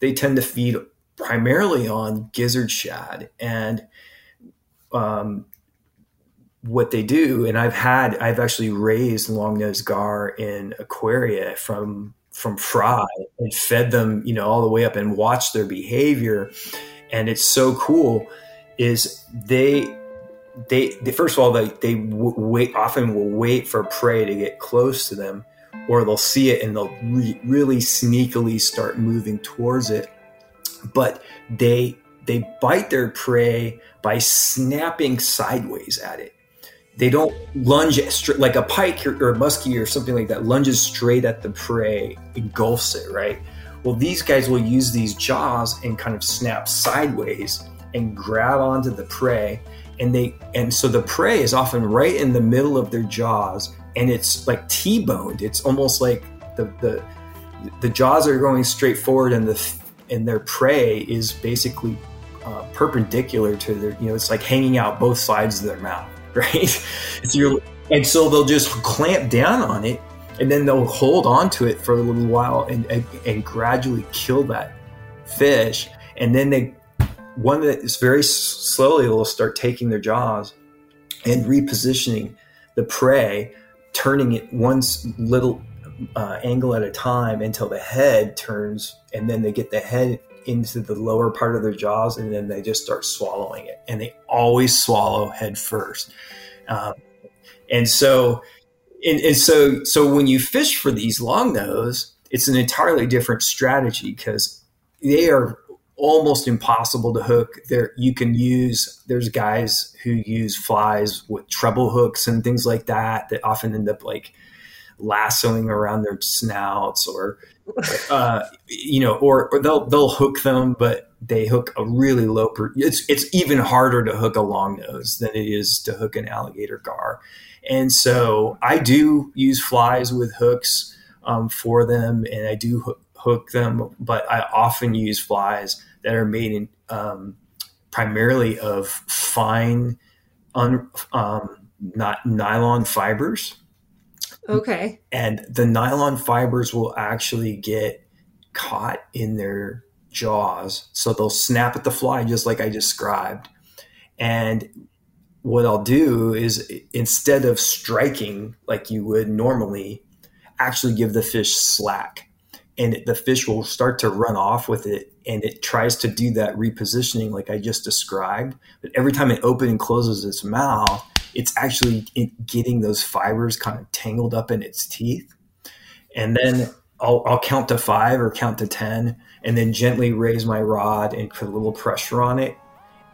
they tend to feed primarily on gizzard shad. And um, what they do, and I've had, I've actually raised long nosed gar in aquaria from from fry and fed them, you know, all the way up and watched their behavior. And it's so cool. Is they they, they first of all they they wait often will wait for prey to get close to them, or they'll see it and they'll re- really sneakily start moving towards it. But they they bite their prey by snapping sideways at it. They don't lunge like a pike or, or a muskie or something like that lunges straight at the prey, engulfs it, right? Well, these guys will use these jaws and kind of snap sideways and grab onto the prey and they and so the prey is often right in the middle of their jaws and it's like t-boned. It's almost like the the the jaws are going straight forward and the and their prey is basically uh, perpendicular to their you know it's like hanging out both sides of their mouth right? So and so they'll just clamp down on it and then they'll hold on to it for a little while and, and, and gradually kill that fish. And then they one that is very slowly will start taking their jaws and repositioning the prey, turning it one little uh, angle at a time until the head turns, and then they get the head into the lower part of their jaws, and then they just start swallowing it. And they always swallow head first. Um, and so, and, and so, so when you fish for these long nose, it's an entirely different strategy because they are almost impossible to hook. There, you can use. There's guys who use flies with treble hooks and things like that that often end up like lassoing around their snouts, or uh, you know, or, or, they'll they'll hook them, but they hook a really low. Per- it's it's even harder to hook a long nose than it is to hook an alligator gar, and so I do use flies with hooks um, for them, and I do hook hook them, but I often use flies that are made in um, primarily of fine, un, um, not nylon fibers. Okay. And the nylon fibers will actually get caught in their jaws. So they'll snap at the fly just like I described. And what I'll do is instead of striking like you would normally, actually give the fish slack. And the fish will start to run off with it and it tries to do that repositioning like I just described. But every time it opens and closes its mouth, it's actually getting those fibers kind of tangled up in its teeth. And then I'll, I'll count to five or count to 10 and then gently raise my rod and put a little pressure on it.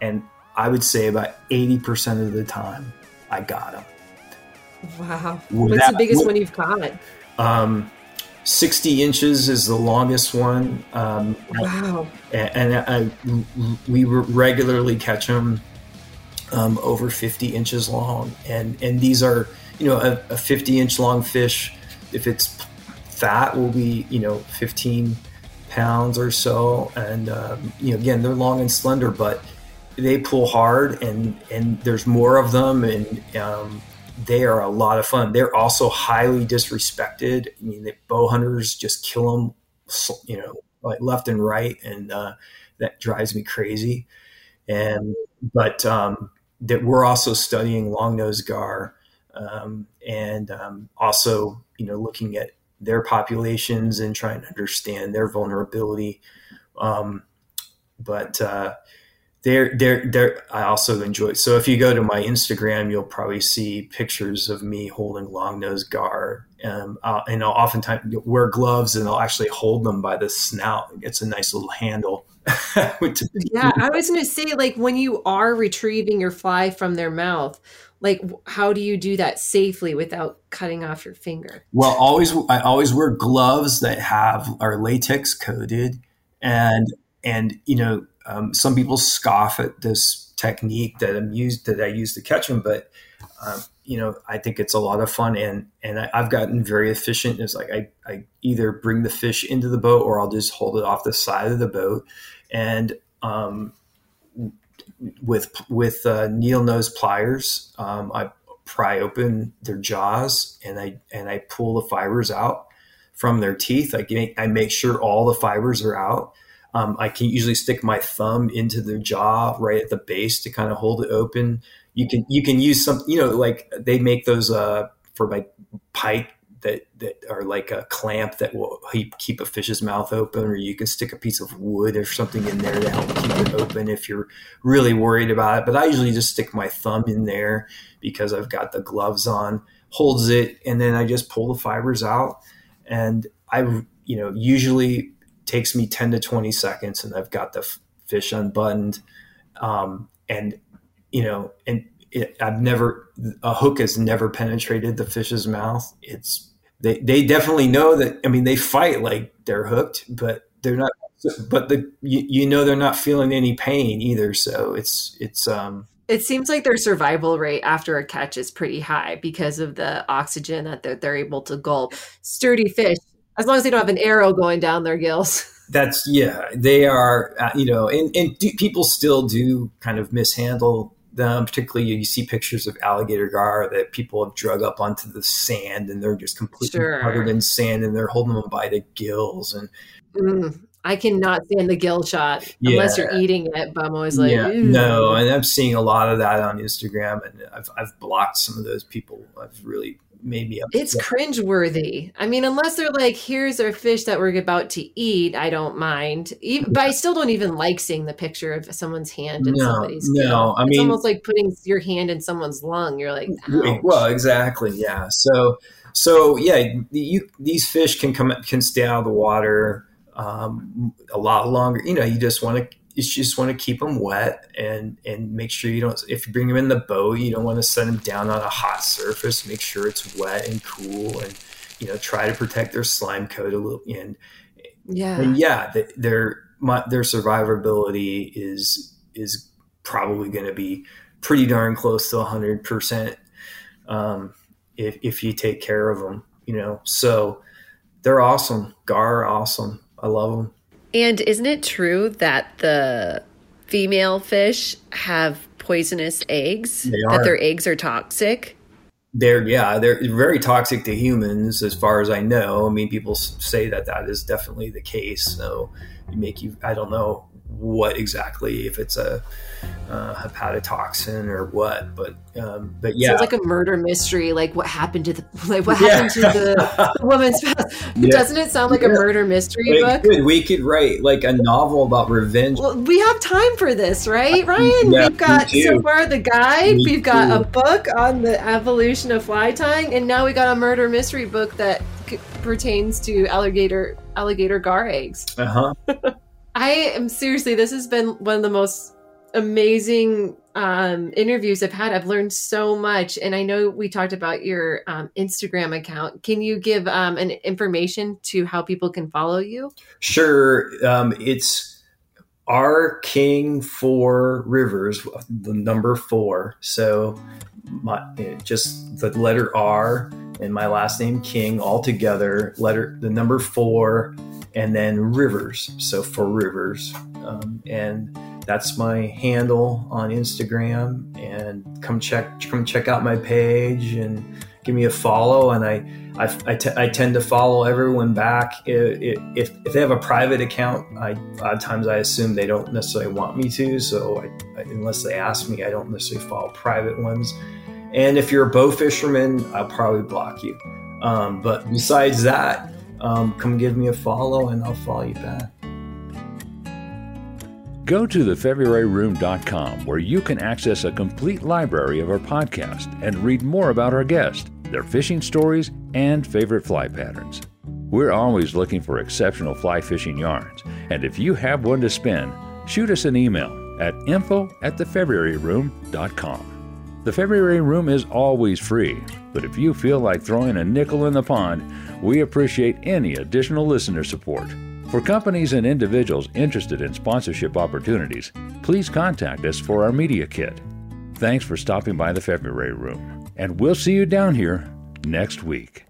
And I would say about 80% of the time, I got them. Wow. What's the biggest one you've caught? Um, 60 inches is the longest one. Um, wow. And, and I, we regularly catch them um, over 50 inches long. And, and these are, you know, a, a 50 inch long fish, if it's fat, will be, you know, 15 pounds or so. And, um, you know, again, they're long and slender, but they pull hard and, and there's more of them. And, um, they are a lot of fun. They're also highly disrespected. I mean, the bow hunters just kill them, you know, like left and right, and uh, that drives me crazy. And but um, that we're also studying long nose gar, um, and um, also you know looking at their populations and trying to understand their vulnerability. Um, but uh, they're they're they're I also enjoy. So if you go to my Instagram, you'll probably see pictures of me holding long nose gar, um, uh, and I'll oftentimes wear gloves and I'll actually hold them by the snout. It's a nice little handle. yeah, I was going to say, like when you are retrieving your fly from their mouth, like how do you do that safely without cutting off your finger? Well, always I always wear gloves that have are latex coated, and and you know um, some people scoff at this technique that I'm used that I use to catch them, but um, you know, I think it's a lot of fun and and I, have gotten very efficient. It's like I, I either bring the fish into the boat or I'll just hold it off the side of the boat, and um, with with uh, needle nose pliers, um, I pry open their jaws and I and I pull the fibers out from their teeth. I make I make sure all the fibers are out um, I can usually stick my thumb into the jaw right at the base to kind of hold it open. You can you can use some you know like they make those uh, for like pike that that are like a clamp that will keep a fish's mouth open, or you can stick a piece of wood or something in there to help keep it open if you're really worried about it. But I usually just stick my thumb in there because I've got the gloves on, holds it, and then I just pull the fibers out. And I, you know, usually takes me 10 to 20 seconds and I've got the f- fish unbuttoned. Um, and, you know, and it, I've never, a hook has never penetrated the fish's mouth. It's, they, they definitely know that. I mean, they fight like they're hooked, but they're not, but the, you, you know, they're not feeling any pain either. So it's, it's, um, it seems like their survival rate after a catch is pretty high because of the oxygen that they're, they're able to gulp. Sturdy fish, as long as they don't have an arrow going down their gills. That's yeah, they are. Uh, you know, and and do, people still do kind of mishandle them. Particularly, you see pictures of alligator gar that people have drug up onto the sand, and they're just completely sure. covered in sand, and they're holding them by the gills, and mm. I cannot stand the gill shot yeah. unless you're eating it. But I'm always like, yeah, no. And I'm seeing a lot of that on Instagram, and I've I've blocked some of those people. I've really made me upset. It's cringeworthy. I mean, unless they're like, here's our fish that we're about to eat, I don't mind. Even, but I still don't even like seeing the picture of someone's hand in no, somebody's. No. I mean, it's almost like putting your hand in someone's lung. You're like, Ouch. well, exactly, yeah. So, so yeah, you, these fish can come can stay out of the water um, a lot longer. You know, you just want to you just want to keep them wet and and make sure you don't. If you bring them in the boat, you don't want to set them down on a hot surface. Make sure it's wet and cool, and you know, try to protect their slime coat a little. And yeah, and yeah, their my, their survivability is is probably going to be pretty darn close to hundred um, percent if if you take care of them. You know, so they're awesome. Gar are awesome. I love them. And isn't it true that the female fish have poisonous eggs? That their eggs are toxic? They're yeah, they're very toxic to humans, as far as I know. I mean, people say that that is definitely the case. So, you make you I don't know what exactly if it's a uh, hepatotoxin or what but um, but yeah it's like a murder mystery like what happened to the like what happened to the, the woman's past. Yeah. doesn't it sound like yeah. a murder mystery it book? could. we could write like a novel about revenge. Well, we have time for this right ryan? Yeah, we've got so far the guide. Me we've got too. a book on the evolution of fly tying and now we got a murder mystery book that c- pertains to alligator alligator gar eggs. Uh-huh I am seriously, this has been one of the most amazing um, interviews I've had. I've learned so much. And I know we talked about your um, Instagram account. Can you give um, an information to how people can follow you? Sure. Um, it's R King Four Rivers, the number four. So my, just the letter R and my last name King all together, letter, the number four and then Rivers. So for Rivers. Um, and that's my handle on Instagram. And come check come check out my page and give me a follow. And I I, I, t- I tend to follow everyone back. If, if, if they have a private account, I, a lot of times I assume they don't necessarily want me to. So I, unless they ask me, I don't necessarily follow private ones. And if you're a bow fisherman, I'll probably block you. Um, but besides that, um, come give me a follow and I'll follow you back. Go to thefebruaryroom.com where you can access a complete library of our podcast and read more about our guests, their fishing stories, and favorite fly patterns. We're always looking for exceptional fly fishing yarns, and if you have one to spin, shoot us an email at info at thefebruaryroom.com. The February Room is always free, but if you feel like throwing a nickel in the pond, we appreciate any additional listener support. For companies and individuals interested in sponsorship opportunities, please contact us for our media kit. Thanks for stopping by the February Room, and we'll see you down here next week.